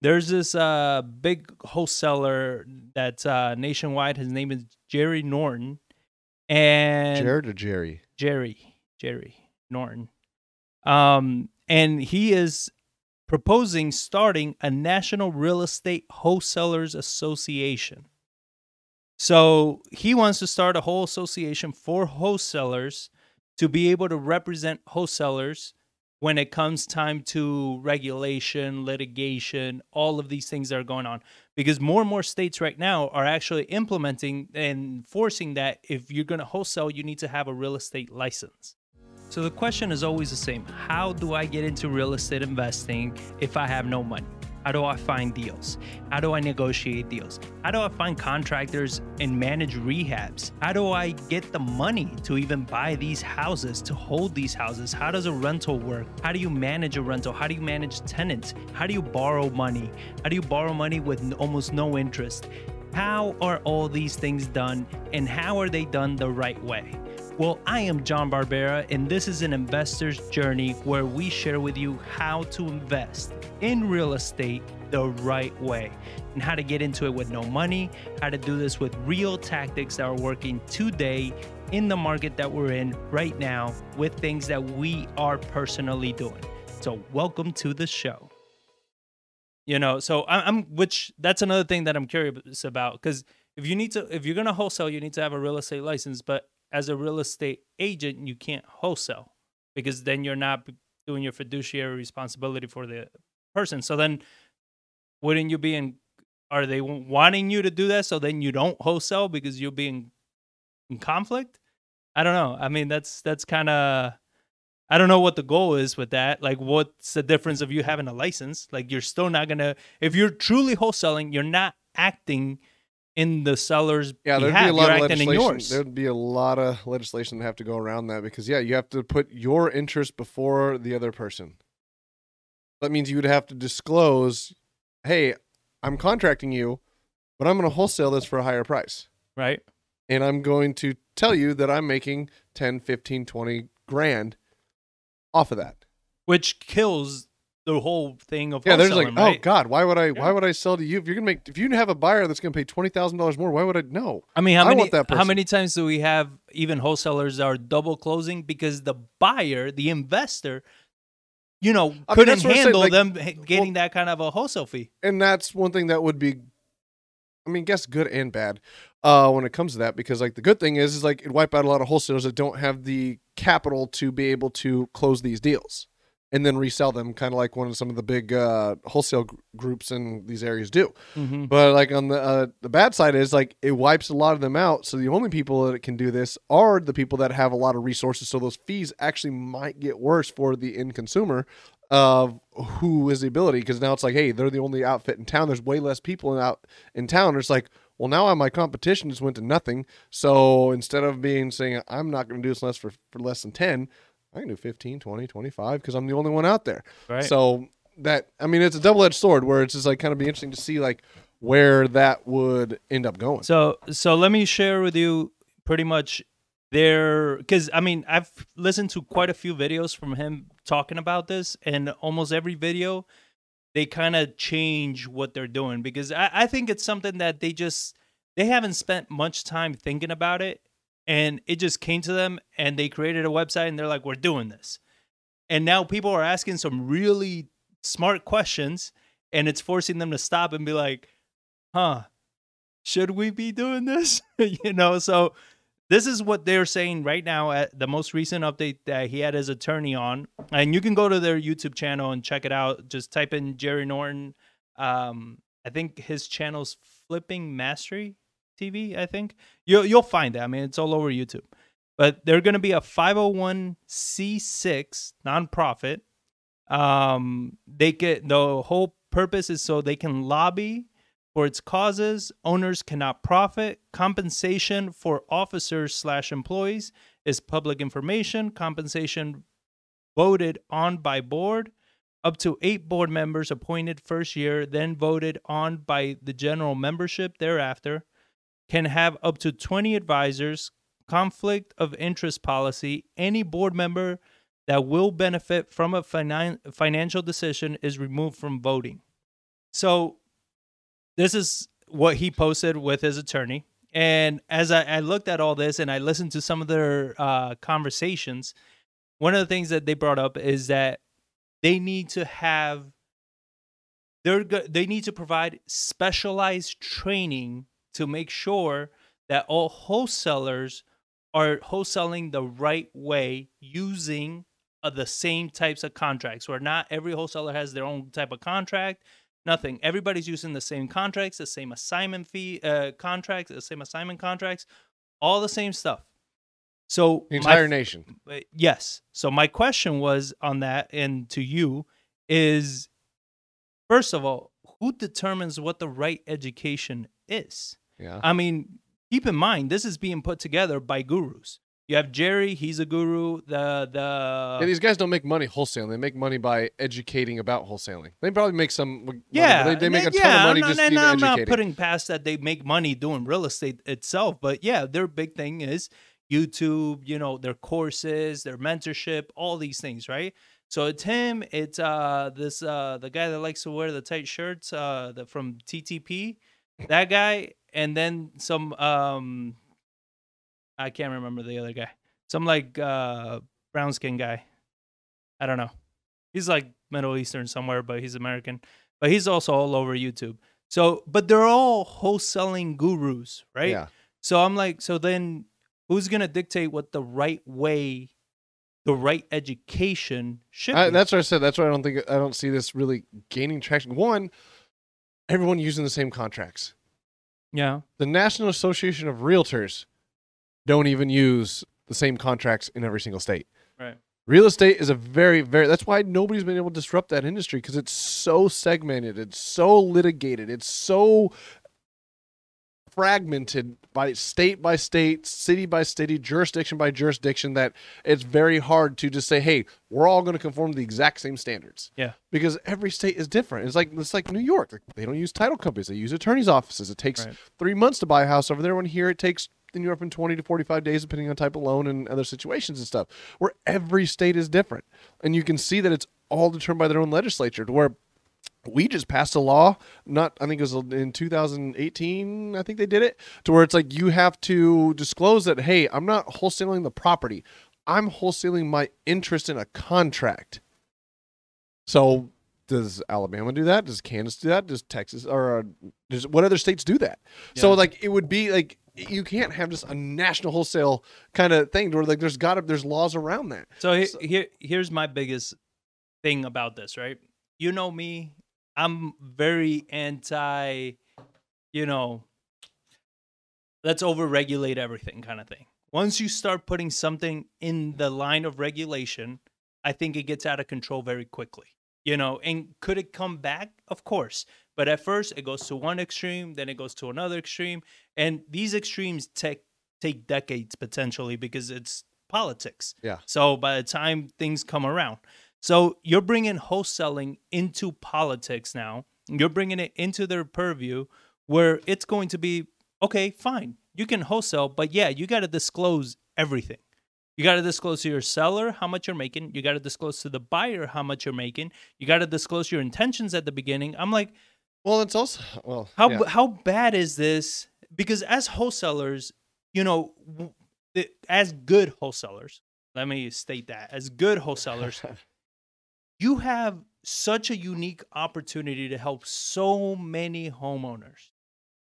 there's this uh big wholesaler that's uh nationwide. His name is Jerry Norton, and Jared or Jerry? Jerry Jerry Norton, um, and he is proposing starting a national real estate wholesalers association. So he wants to start a whole association for wholesalers to be able to represent wholesalers when it comes time to regulation, litigation, all of these things that are going on. Because more and more states right now are actually implementing and forcing that if you're going to wholesale, you need to have a real estate license. So the question is always the same How do I get into real estate investing if I have no money? How do I find deals? How do I negotiate deals? How do I find contractors and manage rehabs? How do I get the money to even buy these houses, to hold these houses? How does a rental work? How do you manage a rental? How do you manage tenants? How do you borrow money? How do you borrow money with almost no interest? How are all these things done and how are they done the right way? Well, I am John Barbera, and this is an investor's journey where we share with you how to invest in real estate the right way and how to get into it with no money, how to do this with real tactics that are working today in the market that we're in right now with things that we are personally doing. So, welcome to the show. You know, so I'm, which that's another thing that I'm curious about because if you need to, if you're gonna wholesale, you need to have a real estate license. But as a real estate agent, you can't wholesale because then you're not doing your fiduciary responsibility for the person. So then, wouldn't you be in? Are they wanting you to do that so then you don't wholesale because you're being in conflict? I don't know. I mean, that's that's kind of. I don't know what the goal is with that. Like, what's the difference of you having a license? Like, you're still not gonna. If you're truly wholesaling, you're not acting in the seller's yeah, there'd behalf. be a lot You're of legislation. There'd be a lot of legislation to have to go around that because yeah, you have to put your interest before the other person. That means you would have to disclose, hey, I'm contracting you, but I'm going to wholesale this for a higher price. right? And I'm going to tell you that I'm making 10, 15, 20 grand off of that. Which kills the whole thing of Yeah, there's like, wholesaling, oh? God, why would I? Yeah. Why would I sell to you? If you're gonna make, if you have a buyer that's gonna pay twenty thousand dollars more, why would I? No, I mean, how I many how many times do we have even wholesalers are double closing because the buyer, the investor, you know, I couldn't that's what I'm saying, handle like, them getting that kind of a wholesale fee. and that's one thing that would be i mean guess good and bad uh when it comes to that because like the good thing is is like it wipe out a lot of wholesalers that don't have the capital to be able to close these deals and then resell them kind of like one of some of the big uh wholesale gr- groups in these areas do. Mm-hmm. but like on the uh, the bad side is like it wipes a lot of them out. So the only people that can do this are the people that have a lot of resources. So those fees actually might get worse for the end consumer of who is the ability because now it's like hey they're the only outfit in town. There's way less people out in town. It's like well now my competition just went to nothing so instead of being saying i'm not going to do this less for, for less than 10 i can do 15 20 25 because i'm the only one out there Right. so that I mean, it's a double edged sword where it's just like kind of be interesting to see like where that would end up going. So so let me share with you pretty much there because I mean I've listened to quite a few videos from him talking about this, and almost every video they kind of change what they're doing because I, I think it's something that they just they haven't spent much time thinking about it, and it just came to them, and they created a website, and they're like, we're doing this, and now people are asking some really smart questions, and it's forcing them to stop and be like, huh should we be doing this? you know, so this is what they're saying right now at the most recent update that he had his attorney on. And you can go to their YouTube channel and check it out. Just type in Jerry Norton. Um, I think his channel's Flipping Mastery TV, I think. You'll you'll find that. I mean, it's all over YouTube. But they're gonna be a 501c6 nonprofit. Um, they get the whole purpose is so they can lobby for its causes. Owners cannot profit. Compensation for officers slash employees is public information. Compensation voted on by board. Up to eight board members appointed first year, then voted on by the general membership thereafter. Can have up to 20 advisors. Conflict of interest policy. Any board member that will benefit from a finan- financial decision is removed from voting. So this is what he posted with his attorney. And as I, I looked at all this and I listened to some of their uh, conversations, one of the things that they brought up is that they need to have they're they need to provide specialized training to make sure that all wholesalers are wholesaling the right way using uh, the same types of contracts where not every wholesaler has their own type of contract nothing everybody's using the same contracts the same assignment fee uh, contracts the same assignment contracts all the same stuff so The my entire f- nation. uh, yes. So my question was on that and to you is first of all, who determines what the right education is? Yeah. I mean, keep in mind this is being put together by gurus. You have Jerry, he's a guru. The the yeah, these guys don't make money wholesaling. They make money by educating about wholesaling. They probably make some. money, yeah, they, they make a ton yeah, of money I'm just not, even I'm not putting past that they make money doing real estate itself, but yeah, their big thing is YouTube, you know, their courses, their mentorship, all these things, right? So it's him, it's uh this uh the guy that likes to wear the tight shirts, uh the from TTP, that guy, and then some um I can't remember the other guy. Some like uh brown skin guy. I don't know. He's like Middle Eastern somewhere, but he's American. But he's also all over YouTube. So, but they're all wholesaling gurus, right? Yeah. So I'm like, so then who's gonna dictate what the right way, the right education should I, be? that's what I said. That's why I don't think I don't see this really gaining traction. One, everyone using the same contracts. yeah. The National Association of Realtors don't even use the same contracts in every single state. Right. Real estate is a very, very. That's why nobody's been able to disrupt that industry because it's so segmented, it's so litigated, it's so fragmented by state by state, city by city, jurisdiction by jurisdiction that it's very hard to just say, "Hey, we're all going to conform to the exact same standards." Yeah. because every state is different. It's like it's like New York. Like, they don't use title companies; they use attorneys' offices. It takes Right. three months to buy a house over there. When here, it takes in anywhere from twenty to forty-five days, depending on type of loan and other situations and stuff. Where every state is different, and you can see that it's all determined by their own legislature. To where we just passed a law not i think it was in 2018 i think they did it to where it's like you have to disclose that hey i'm not wholesaling the property. I'm wholesaling my interest in a contract. So does alabama do that? Does kansas do that? Does texas or uh, does what other states do that? So like it would be like you can't have just a national wholesale kind of thing where like there's got to there's laws around that. So, So- here, here's my biggest thing about this, right? You know me, I'm very anti, you know, let's overregulate everything kind of thing. Once you start putting something in the line of regulation, I think it gets out of control very quickly. You know, and could it come back? Of course. But at first, it goes to one extreme, then it goes to another extreme, and these extremes take take decades potentially because it's politics. Yeah. So by the time things come around, so you're bringing wholesaling into politics now. You're bringing it into their purview where it's going to be okay, fine. You can wholesale, but yeah, you got to disclose everything. You got to disclose to your seller how much you're making. You got to disclose to the buyer how much you're making. You got to disclose your intentions at the beginning. I'm like, well it's also well how yeah. how bad is this? Because as wholesalers, you know, as good wholesalers, let me state that as good wholesalers, you have such a unique opportunity to help so many homeowners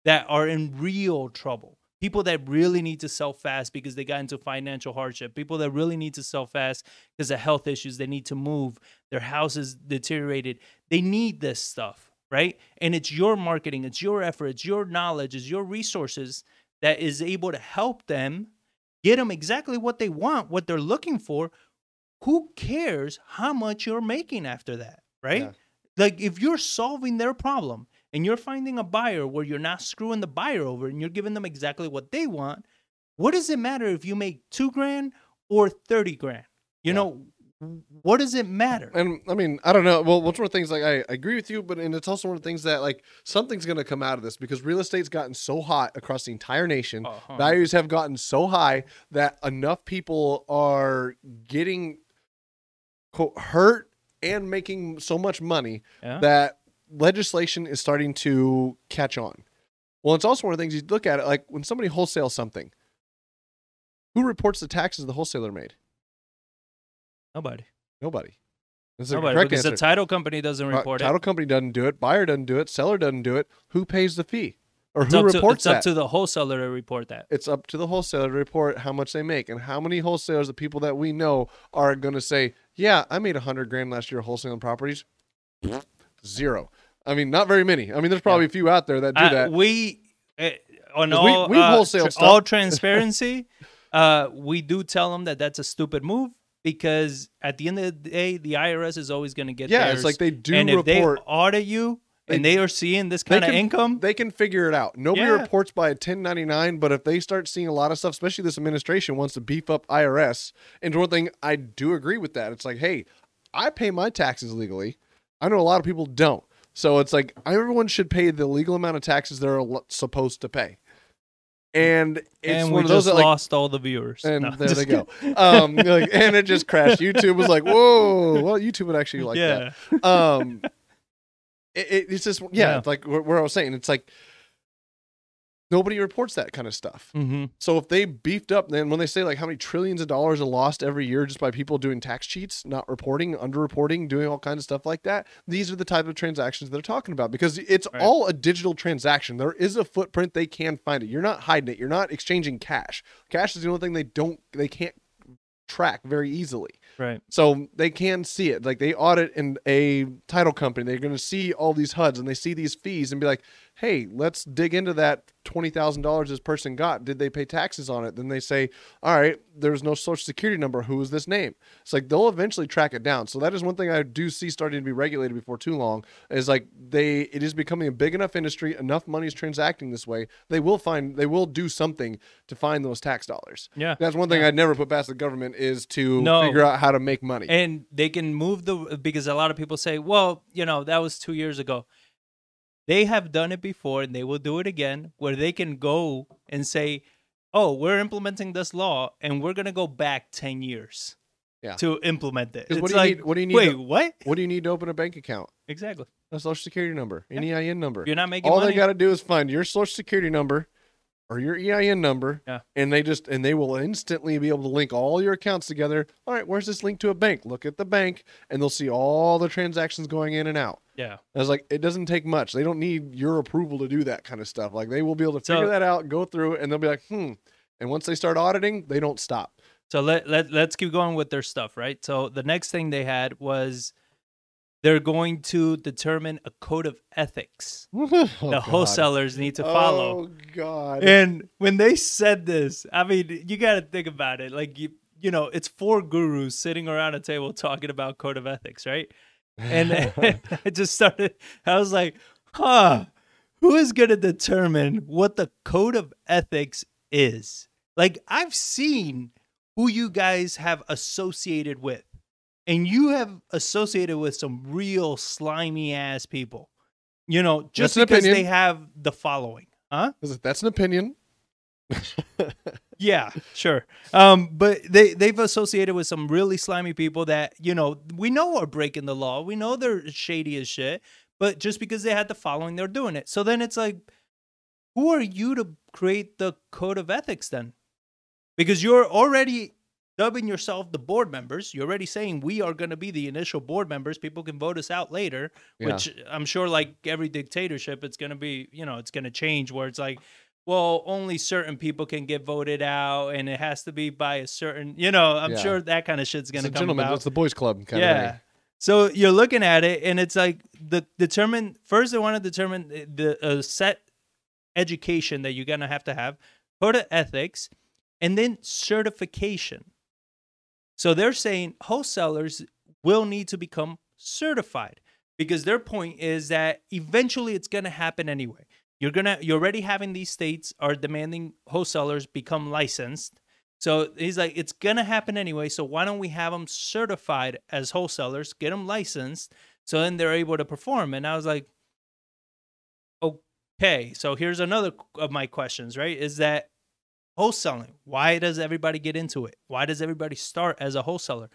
that are in real trouble. People that really need to sell fast because they got into financial hardship. People that really need to sell fast because of health issues. They need to move. Their house is deteriorated. They need this stuff, right? And it's your marketing, it's your effort, it's your knowledge, it's your resources that is able to help them get them exactly what they want, what they're looking for. Who cares how much you're making after that, right? Yeah. Like if you're solving their problem and you're finding a buyer where you're not screwing the buyer over and you're giving them exactly what they want, what does it matter if you make two grand or 30 grand? You Yeah. know, what does it matter? And I mean, I don't know. Well, what's one of the things like I, I agree with you, but and it's also one of the things that like something's going to come out of this because real estate's gotten so hot across the entire nation. Uh-huh. Values have gotten so high that enough people are getting quote hurt and making so much money Yeah. that legislation is starting to catch on. Well, it's also one of the things you look at it like when somebody wholesales something, who reports the taxes the wholesaler made? Nobody. Nobody. That's Nobody. correct Because answer. the title company doesn't Uh, report title it. Title company doesn't do it. Buyer doesn't do it. Seller doesn't do it. Who pays the fee? Or It's who up, to, reports it's up to the wholesaler to report that. it's up to the wholesaler to report how much they make and how many wholesalers, the people that we know, are going to say, "Yeah, I made a hundred grand last year wholesaling properties." Zero. I mean, not very many. I mean, there's probably a few out there that do Uh, that. we uh, on 'Cause we- all we've uh, wholesaled tr- all transparency, uh, we do tell them that that's a stupid move because at the end of the day, the IRS is always going to get yeah, theirs. it's like they do and if report. they audit you and they are seeing this They kind of income, They can figure it out. Nobody Yeah. reports by a 1099, but if they start seeing a lot of stuff, especially this administration wants to beef up IRS. And one thing I do agree with that. It's like, hey, I pay my taxes legally. I know a lot of people don't. So it's like everyone should pay the legal amount of taxes they're supposed to pay. And it's and one we of those just that like lost all the viewers. and No, there they go. Um, like, and it just crashed. YouTube was like, "Whoa!" Well, YouTube would actually like yeah. that. Um, it, it- it's just yeah, Yeah. It's like where, I was saying. It's like nobody reports that kind of stuff. hmm So if they beefed up, then when they say like how many trillions of dollars are lost every year just by people doing tax cheats, not reporting, underreporting, doing all kinds of stuff like that, these are the type of transactions they're talking about because it's Right. all a digital transaction. There is a footprint; they can find it. You're not hiding it. You're not exchanging cash. Cash is the only thing they don't, they can't track very easily. Right. So they can see it. Like they audit in a title company, they're going to see all these HUDs and they see these fees and be like, "Hey, let's dig into that twenty thousand dollars this person got. Did they pay taxes on it?" Then they say, "All right, there's no social security number. Who is this name?" It's like they'll eventually track it down. So that is one thing I do see starting to be regulated before too long. Is like they it is becoming a big enough industry. Enough money is transacting this way. They will find they will do something to find those tax dollars. Yeah. That's one thing I'd never put past the government is to No. figure out how to make money. and they can move the because a lot of people say well you know that was two years ago they have done it before and they will do it again where they can go and say oh we're implementing this law and we're going to go back 10 years Yeah. to implement it it's what do you like need- what do you need wait to- what What do you need to open a bank account? exactly A social security number, an EIN number. you're not making All money they got to do is find your social security number or your EIN number, Yeah. and they just and they will instantly be able to link all your accounts together. All right, where's this link to a bank? Look at the bank, and they'll see all the transactions going in and out. yeah I was like, it doesn't take much. They don't need your approval to do that kind of stuff. Like they will be able to So- figure that out, go through, and they'll be like, hmm. And once they start auditing, they don't stop. so let, let let's keep going with their stuff right so the next thing they had was they're going to determine a code of ethics Oh, the God. wholesalers need to follow Oh God. And when they said this, I mean, you got to think about it. Like you, you know, it's four gurus sitting around a table talking about code of ethics, right? And I just started. I was like, huh, who is going to determine what the code of ethics is? Like I've seen who you guys have associated with, and you have associated with some real slimy ass people. You know, just That's because they have the following, huh? That's an opinion. Yeah, sure. Um, but they they've associated with some really slimy people that you know we know are breaking the law. We know they're shady as shit. But just because they had the following, they're doing it. So then it's like, who are you to create the code of ethics then? Because you're already dubbing yourself the board members. You're already saying we are going to be the initial board members. People can vote us out later, Yeah. which I'm sure, like every dictatorship, it's going to be, you know, it's going to change where it's like, well, only certain people can get voted out, and it has to be by a certain, you know, I'm Yeah. sure that kind of shit's going to come gentleman. about. It's the boys' club kind yeah. of thing. So you're looking at it, and it's like the determine first. They want to determine the- the uh, set education that you're gonna have to have, code of ethics, and then certification. So they're saying wholesalers will need to become certified because their point is that eventually it's going to happen anyway. You're to you're already having these states are demanding wholesalers become licensed. So he's like it's going to happen anyway, so why don't we have them certified as wholesalers, get them licensed so then they're able to perform. And I was like okay, so here's another of my questions, right? Is that wholesaling. Why does everybody get into it? Why does everybody start as a wholesaler?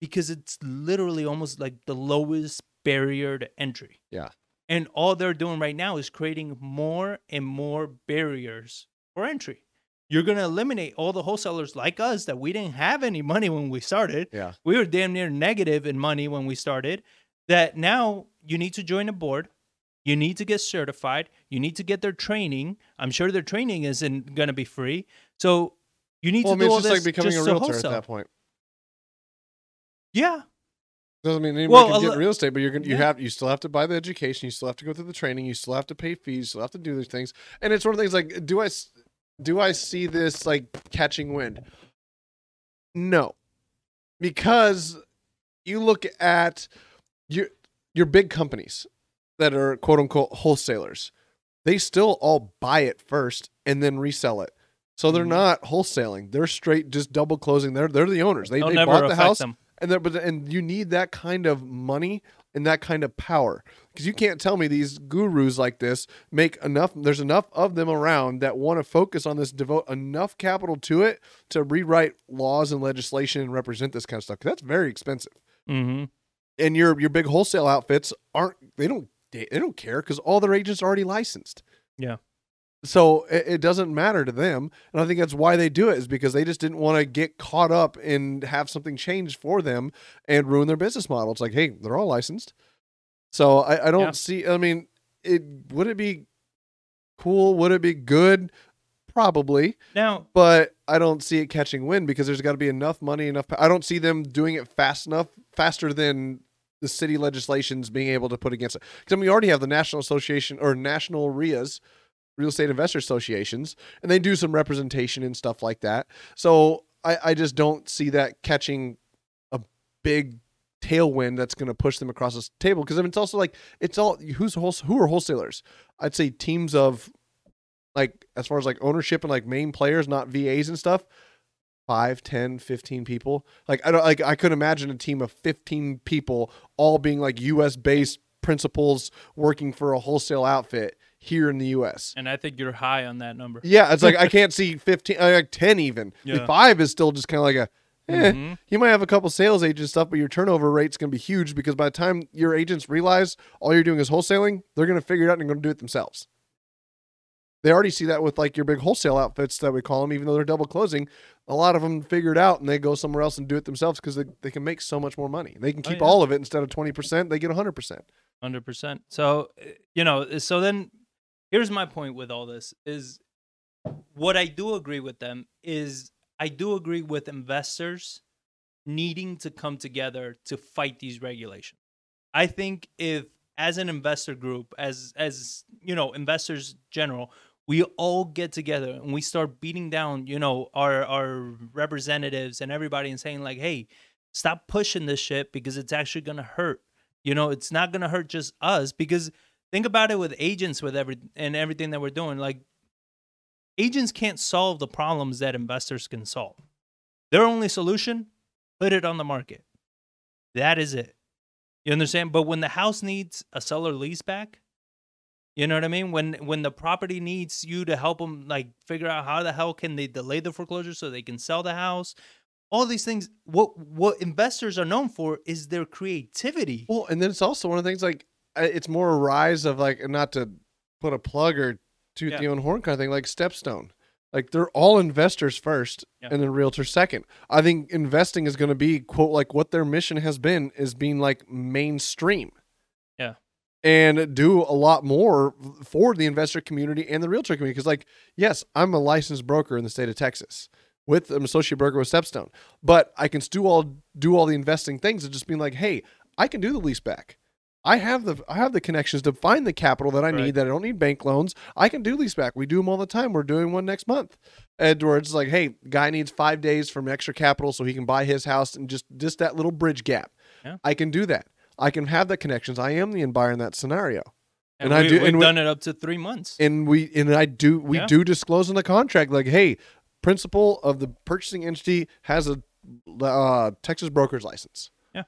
Because it's literally almost like the lowest barrier to entry. Yeah. And all they're doing right now is creating more and more barriers for entry. You're going to eliminate all the wholesalers like us that we didn't have any money when we started. Yeah. We were damn near negative in money when we started. That now you need to join a board. You need to get certified. You need to get their training. I'm sure their training isn't going to be free. So you need Well, I to mean, do all it's just this like becoming just a to realtor at that point. Yeah, Doesn't mean anybody Well, can get li- real estate, but you're gonna you Yeah. have you still have to buy the education, you still have to go through the training, you still have to pay fees, you still have to do these things, and it's one of the things like do I do I see this like catching wind? No, because you look at your your big companies that are quote unquote wholesalers, they still all buy it first and then resell it. So they're Mhm. not wholesaling; they're straight just double closing. They're they're the owners. They, they bought the house them. and but and you need that kind of money and that kind of power because you can't tell me these gurus like this make enough. There's enough of them around that want to focus on this, devote enough capital to it to rewrite laws and legislation and represent this kind of stuff. 'Cause that's very expensive. hmm And your your big wholesale outfits aren't. They don't. They don't care because all their agents are already licensed. Yeah. So it, it doesn't matter to them, and I think that's why they do it is because they just didn't want to get caught up and have something change for them and ruin their business model. It's like, hey, they're all licensed, so I, I don't Yeah. see. I mean, it would it be cool? Would it be good? Probably, Now, but I don't see it catching wind because there's got to be enough money, enough. I don't see them doing it fast enough, faster than the city legislations being able to put against it. Because I mean, we already have the National Association or National RIAs, Real Estate Investor Associations, and they do some representation and stuff like that. So I, I just don't see that catching a big tailwind that's going to push them across this table. Because I mean, it's also like it's all who's who are wholesalers. I'd say teams of like as far as like ownership and like main players, not VAs and stuff. 5 10 15 people like i don't like i could imagine a team of 15 people all being like us based principals working for a wholesale outfit here in the us and I think you're high on that number. yeah it's like i can't see 15 uh, like 10 even Yeah. five is still just kind of like a eh. Mhm. you might have a couple sales agents stuff but your turnover rate's going to be huge because by the time your agents realize all you're doing is wholesaling they're going to figure it out and going to do it themselves they already see that with like your big wholesale outfits that we call them even though they're double closing a lot of them figure it out and they go somewhere else and do it themselves because they, they can make so much more money they can Oh, keep yeah. all of it instead of 20% they get 100% Hundred percent. So uh, you know, so then here's my point with all this is what I do agree with them is I do agree with investors needing to come together to fight these regulations. I think if as an investor group, as as you know, investors general, we all get together and we start beating down, you know, our our representatives and everybody and saying like, hey, stop pushing this shit because it's actually gonna hurt. You know, it's not gonna hurt just us because think about it with agents with every and everything that we're doing. Like agents can't solve the problems that investors can solve. Their only solution, put it on the market. That is it. You understand? But when the house needs a seller lease back, you know what I mean? When when the property needs you to help them like figure out how the hell can they delay the foreclosure so they can sell the house, all these things. What what investors are known for is their creativity. Well, and then it's also one of the things like it's more a rise of like not to put a plug or toot Yeah. the own horn kind of thing, like Stepstone. Like they're all investors first, Yeah. and then realtors second. I think investing is going to be quote like what their mission has been is being like mainstream. And do a lot more for the investor community and the realtor community. Because, like, yes, I'm a licensed broker in the state of Texas with an associate broker with Stepstone, but I can do all do all the investing things and just being like, hey, I can do the lease back. I have the I have the connections to find the capital that I Right. need. That I don't need bank loans. I can do lease back. We do them all the time. We're doing one next month. Edwards like, hey, guy needs five days from extra capital so he can buy his house and just just that little bridge gap. Yeah. I can do that. I can have the connections. I am the buyer in that scenario. And, And I do- We've and we- done it up to three months. And we and I do we Yeah. do disclose in the contract like, hey, principal of the purchasing entity has a uh, Texas broker's license. Yeah.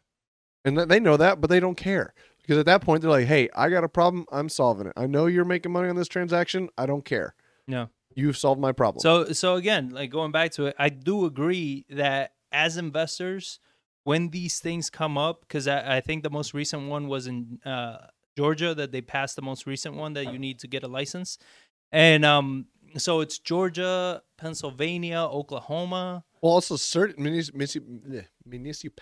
and th- they know that, but they don't care because at that point they're like, hey, I got a problem. I'm solving it. I know you're making money on this transaction. I don't care. No. You've solved my problem. So so again, like going back to it, I do agree that as investors, when these things come up, because I, I think the most recent one was in uh, Georgia that they passed the most recent one that you need to get a license, and um, so it's Georgia, Pennsylvania, Oklahoma. Well, also certain municip- municip- municip-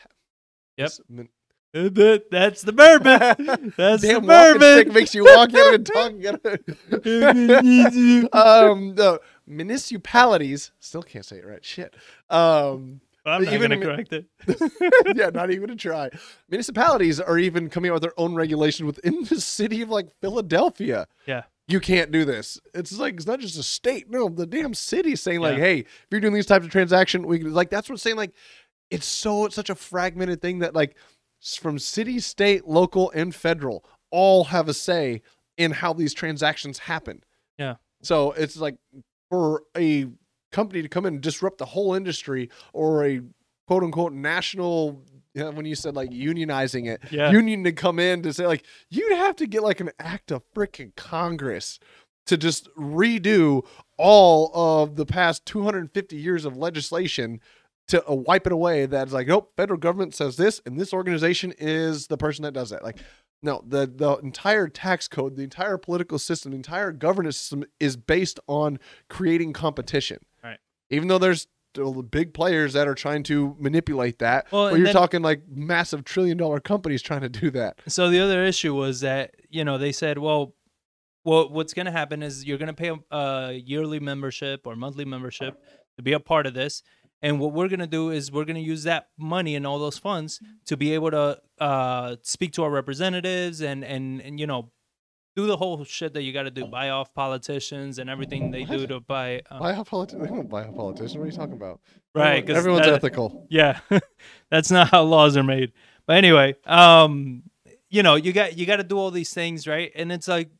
Yep. min- That's the bourbon. That's Damn the bourbon. makes you walk out and talk. um, no municipalities still can't say it right. Shit. Um, I'm not even gonna correct it. yeah, not even a try. Municipalities are even coming out with their own regulation within the city of like Philadelphia. Yeah. You can't do this. It's like it's not just a state. No, the damn city saying like, Yeah. hey, if you're doing these types of transaction, we can like that's what it's saying. Like, it's so it's such a fragmented thing that like s- from city, state, local, and federal all have a say in how these transactions happen. Yeah. So it's like for a company to come in and disrupt the whole industry or a quote unquote national you know, when you said like unionizing it Yeah. union to come in to say like you'd have to get like an act of freaking congress to just redo all of the past 250 years of legislation to uh, wipe it away that's like nope federal government says this and this organization is the person that does that like no the the entire tax code the entire political system the entire governance system is based on creating competition. Even though there's big players that are trying to manipulate that Well, you're then- talking like massive trillion dollar companies trying to do that. So the other issue was that you know they said, well, well, what's going to happen is you're going to pay a, a yearly membership or monthly membership to be a part of this, and what we're going to do is we're going to use that money and all those funds to be able to uh, speak to our representatives and and and you know do the whole shit that you got to do, buy off politicians and everything they do to buy. Uh, buy a politician they don't buy a politician what are you talking about right? 'cause everyone's that- ethical Yeah, that's not how laws are made. But anyway, um, you know, you got you got to do all these things, right? And it's like,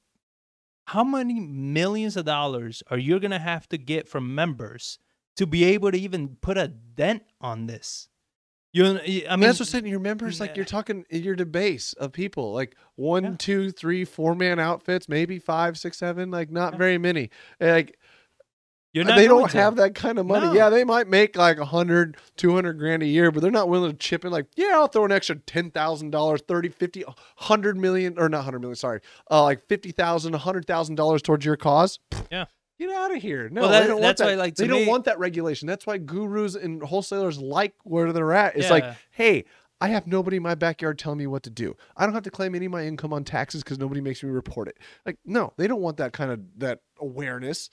how many millions of dollars are you gonna have to get from members to be able to even put a dent on this? You, I mean, that's what's saying. Your members, like you're talking, you're the base of people, like one, Yeah. two, three, four man outfits, maybe five, six, seven, like not Yeah. very many. Like you're not they don't to. have that kind of money. No. Yeah, they might make like a hundred, two hundred grand a year, but they're not willing to chip in. Like, yeah, I'll throw an extra ten thousand dollars, thirty, fifty, a hundred million, or not hundred million. Sorry, uh, like fifty thousand, a hundred thousand dollars towards your cause. Yeah. Get out of here! No, Well, they don't want that. why, like, they don't want that regulation. That's why gurus and wholesalers like where they're at. It's like, hey, I have nobody in my backyard telling me what to do. I don't have to claim any of my income on taxes because nobody makes me report it. Like, no, they don't want that kind of that awareness.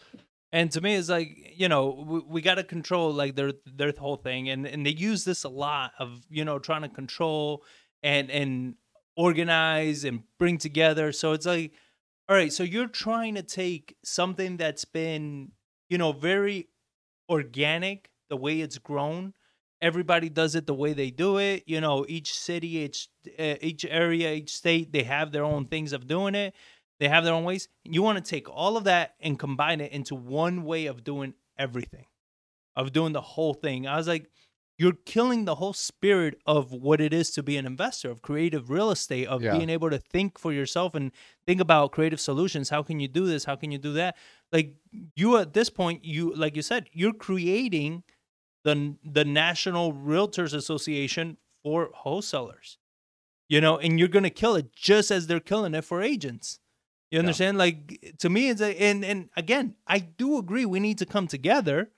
And to me, it's like you know we, we got to control like their their whole thing, and and they use this a lot of you know trying to control and and organize and bring together. So it's like, all right, so you're trying to take something that's been you know very organic, the way it's grown. Everybody does it the way they do it. You know, each city, each uh, each area, each state, they have their own things of doing it. They have their own ways. You want to take all of that and combine it into one way of doing everything, of doing the whole thing. I was like, you're killing the whole spirit of what it is to be an investor, of creative real estate, of Yeah. being able to think for yourself and think about creative solutions. How can you do this? How can you do that? Like you at this point, you like you said, you're creating the the National Realtors Association for wholesalers. You know, and you're gonna kill it just as they're killing it for agents. You understand? Like to me, it's a, and and again, I do agree we need to come together,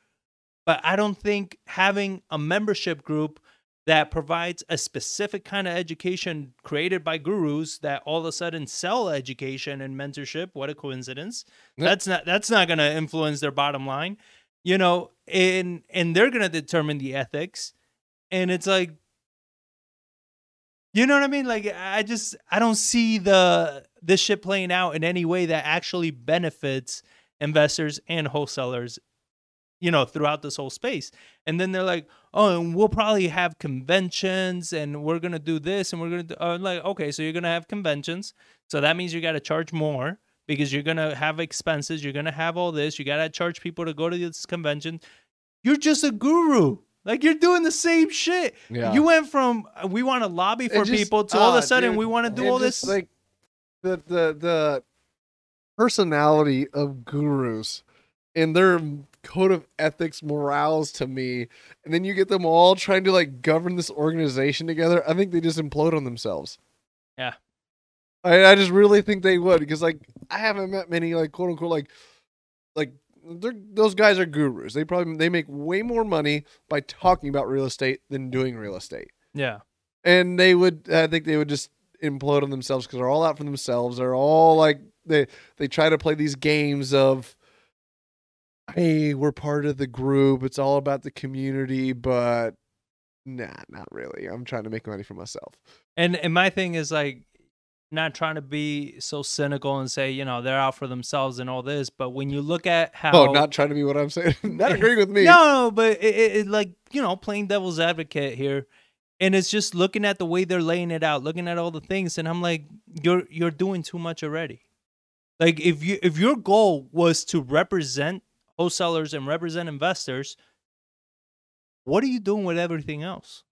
but I don't think having a membership group that provides a specific kind of education created by gurus that all of a sudden sell education and mentorship. What a coincidence! That's not that's not gonna influence their bottom line, you know. And and they're gonna determine the ethics, and it's like you know what I mean? Like I just I don't see the this shit playing out in any way that actually benefits investors and wholesalers, you know, throughout this whole space. And then they're like, "Oh, and we'll probably have conventions and we're going to do this and we're going to do uh, like okay, so you're going to have conventions. So that means you got to charge more because you're going to have expenses, you're going to have all this, you got to charge people to go to this convention. You're just a guru. Like you're doing the same shit. Yeah. You went from uh, we want to lobby for just- people to all of ah, a sudden dude, we want to do all this. like the the the personality of gurus and their code of ethics morals to me and then you get them all trying to like govern this organization together i think they just implode on themselves Yeah. I, I just really think they would because like I haven't met many like quote unquote like like they're, those guys are gurus. They probably they make way more money by talking about real estate than doing real estate. Yeah. And they would I think they would just implode on themselves because they're all out for themselves. They're all like they they try to play these games of hey, we're part of the group. It's all about the community, but nah, not really. I'm trying to make money for myself. And and my thing is like not trying to be so cynical and say, you know, they're out for themselves and all this, but when you look at how Oh, not trying to be what I'm saying. not agreeing with me. No, no, but it, it, it like, you know, playing devil's advocate here. And it's just looking at the way they're laying it out, looking at all the things, and I'm like, you're you're doing too much already. Like if you if your goal was to represent wholesalers and represent investors, what are you doing with everything else?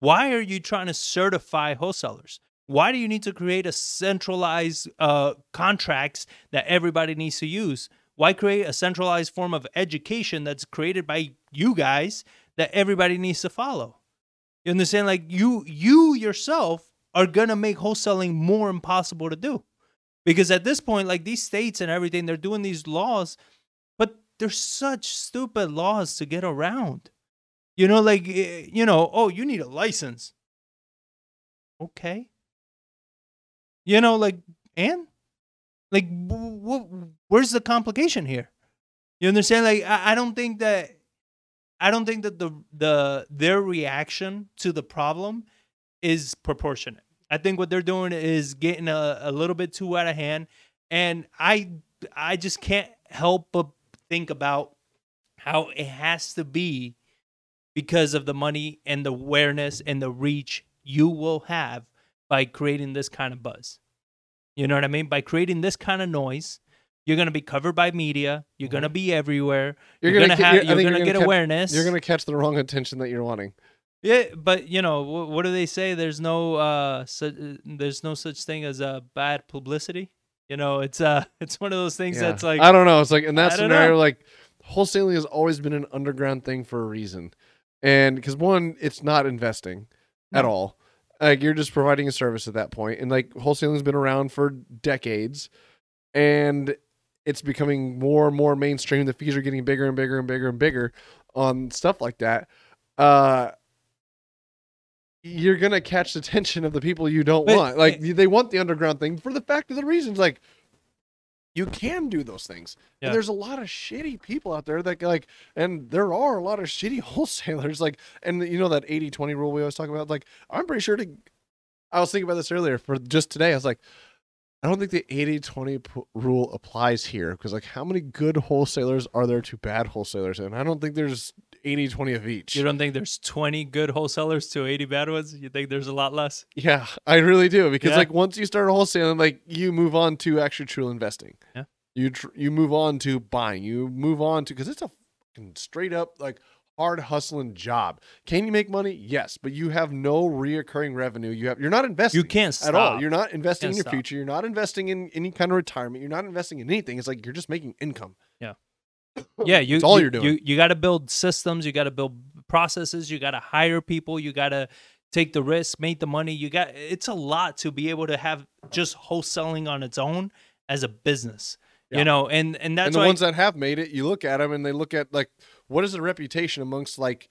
Why are you trying to certify wholesalers? Why do you need to create a centralized uh, contracts that everybody needs to use? Why create a centralized form of education that's created by you guys that everybody needs to follow? You understand? Like you, you yourself are gonna make wholesaling more impossible to do, because at this point, like these states and everything, they're doing these laws, they're such stupid laws to get around. You know, like eh, you know, oh, you need a license. Okay. You know, like and like w- w- where's the complication here? You understand? Like I, I don't think that I don't think that the the their reaction to the problem is proportionate. I think what they're doing is getting a, a little bit too out of hand, and I I just can't help but think about how it has to be because of the money and the awareness and the reach you will have by creating this kind of buzz. You know what I mean? By creating this kind of noise, you're going to be covered by media. You're going to be everywhere. You're, You're going gonna to get- have. you're- You're going to get catch- awareness. You're gonna catch the wrong attention that you're wanting. Yeah, but you know wh- what do they say? There's no uh, su- there's no such thing as uh, bad publicity. You know, it's uh, it's one of those things Yeah. that's like I don't know. It's like in that scenario, know. like wholesaling has always been an underground thing for a reason, and because one, it's not investing at all. Like you're just providing a service at that point, and like wholesaling's been around for decades, and it's becoming more and more mainstream. The fees are getting bigger and bigger and bigger and bigger on stuff like that. Uh, you're gonna catch the attention of the people you don't But- want. Like they want the underground thing for the fact of the reasons. Like you can do those things. Yeah. And there's a lot of shitty people out there that like, and there are a lot of shitty wholesalers. Like, and you know that 80 20 rule we always talk about? Like, I'm pretty sure to, I was thinking about this earlier for just today. I was like, I don't think the 80 20 p- rule applies here because, like, how many good wholesalers are there to bad wholesalers? And I don't think there's 80 20 of each. you don't think there's 20 good wholesalers to 80 bad ones. You think there's a lot less? Yeah, I really do because Yeah. like once you start wholesaling, like you move on to actually true investing. Yeah. You tr- you move on to buying. You move on to because it's a straight up like hard hustling job. Can you make money? Yes, but you have no reoccurring revenue. You have you're not investing. You can't at all. You're not investing in your stop. future. You're not investing in any kind of retirement. You're not investing in anything. It's like you're just making income. Yeah, you. That's all you, you're doing. You you got to build systems. You got to build processes. You got to hire people. You got to take the risk, make the money. You got. It's a lot to be able to have just wholesaling on its own as a business. Yeah. You know, and and that's and the ones that have made it, you look at them and they look at like what is the reputation amongst like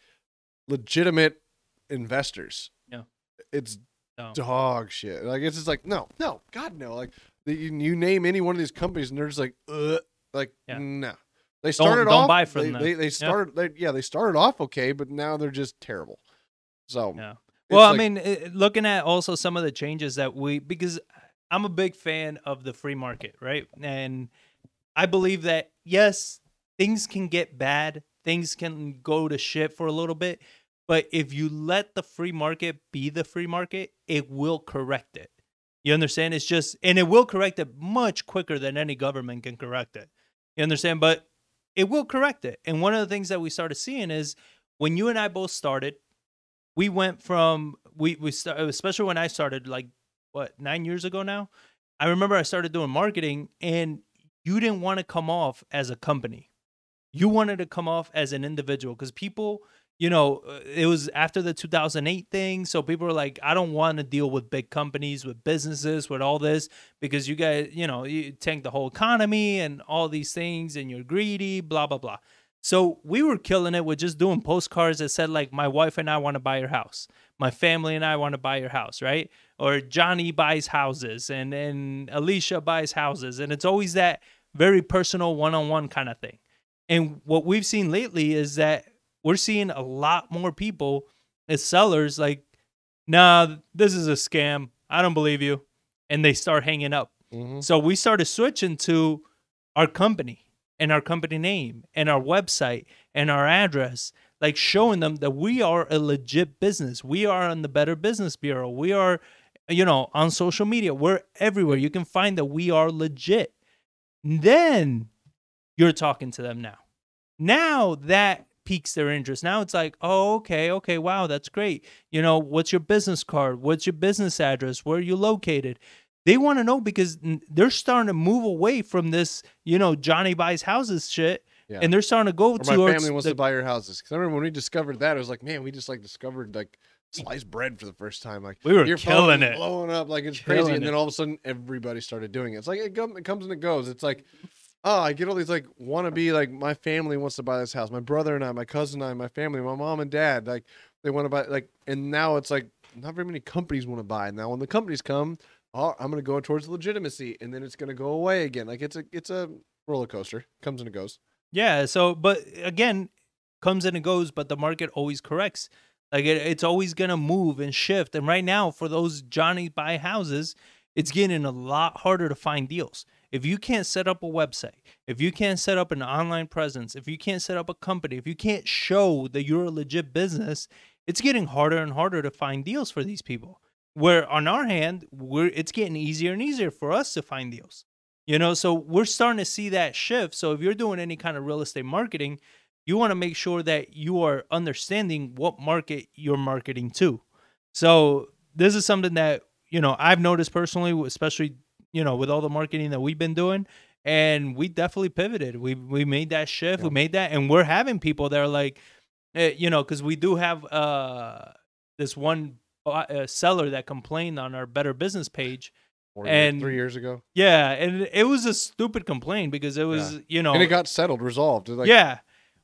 legitimate investors. Yeah. It's No. dog shit. Like it's just like no, no, God no. Like the, you, name any one of these companies and they're just like, uh, like Yeah. no. They started don't off. buy from they, them. They, they started. They, yeah, they started off okay, but now they're just terrible. So Yeah. Well, I mean, i- looking at also some of the changes that we because I'm a big fan of the free market, right? And I believe that yes, things can get bad, things can go to shit for a little bit, but if you let the free market be the free market, it will correct it. You understand? It's just and it will correct it much quicker than any government can correct it. You understand? But it will correct it. And one of the things that we started seeing is when you and I both started, we went from we we start, especially when I started like what nine years ago now. I remember I started doing marketing, and you didn't want to come off as a company. You wanted to come off as an individual because people you know, uh, it was after the 2008 thing. So people were like, I don't want to deal with big companies, with businesses, with all this because you guys, you know, you tank the whole economy and all these things and you're greedy, blah, blah, blah. So we were killing it with just doing postcards that said, like, my wife and I want to buy your house. My family and I want to buy your house, right? Or Johnny buys houses and, and Alicia buys houses. And it's always that very personal one on one kind of thing. And what we've seen lately is that we're seeing a lot more people as sellers like, nah, this is a scam. I don't believe you. And they start hanging up. Mm-hmm. So we started switching to our company and our company name and our website and our address, like showing them that we are a legit business. We are on the Better Business Bureau. We are, you know, on social media. We're everywhere. You can find that we are legit. Then you're talking to them now. Now that piques their interest. Now it's like, oh, okay, okay, wow, that's great. You know, what's your business card? What's your business address? Where are you located? They want to know because they're starting to move away from this, you know, Johnny buys houses shit. Yeah. And they're starting to go Or to my family wants the- to buy your houses. Because I remember when we discovered that, it was like, man, we just like discovered like sliced bread for the first time. Like We were your killing it. blowing up like it's crazy. Killing And then all of a sudden, everybody started doing it. It's like it comes and it goes. It's like, oh, I get all these like want to be like my family wants to buy this house. My brother and I, my cousin and I, my family, my mom and dad, like they want to buy like. And now it's like not very many companies want to buy. Now when the companies come, oh, I'm to go towards legitimacy, and then it's to go away again. Like it's a it's a roller coaster. Comes and it goes. Yeah. So, but again, comes and it goes, but the market always corrects. Like it, it's always gonna move and shift. And right now, for those Johnny buy houses, it's getting a lot harder to find deals. If you can't set up a website, if you can't set up an online presence, if you can't set up a company, if you can't show that you're a legit business, it's getting harder and harder to find deals for these people. Where on our hand, we're it's getting easier and easier for us to find deals. You know, so we're starting to see that shift. So if you're doing any kind of real estate marketing, you want to make sure that you are understanding what market you're marketing to. So this is something that, you know, I've noticed personally, especially, you know, with all the marketing that we've been doing. And we definitely pivoted. We we made that shift. We made that, and we're having people that are like, eh, you know, because we do have uh this one uh, seller that complained on our Better Business page. Four years- And- three years ago, Yeah, and it was a stupid complaint because it was, you know, and it got settled, resolved. Like, yeah,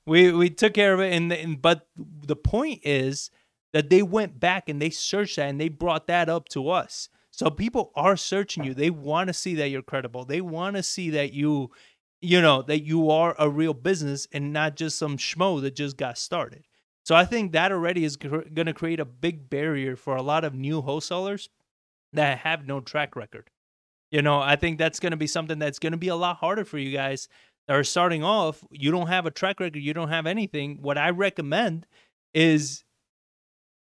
we we took care of it, and, and but the point is that they went back and they searched that and they brought that up to us. So people are searching you. They want to see that you're credible. They want to see that you, you know, that you are a real business and not just some schmo that just got started. So I think that already is going to create a big barrier for a lot of new wholesalers that have no track record. You know, I think that's going to be something that's going to be a lot harder for you guys that are starting off. You don't have a track record, you don't have anything. What I recommend is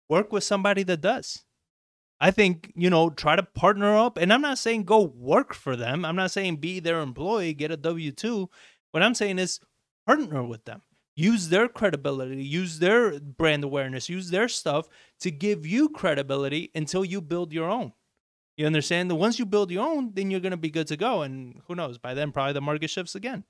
work with somebody that does. I think, you know, try to partner up. And I'm not saying go work for them. I'm not saying be their employee, get a W 2. What I'm saying is partner with them. Use their credibility, use their brand awareness, use their stuff to give you credibility until you build your own. You understand? That once you build your own, then you're going to be good to go. And who knows? By then, probably the market shifts again.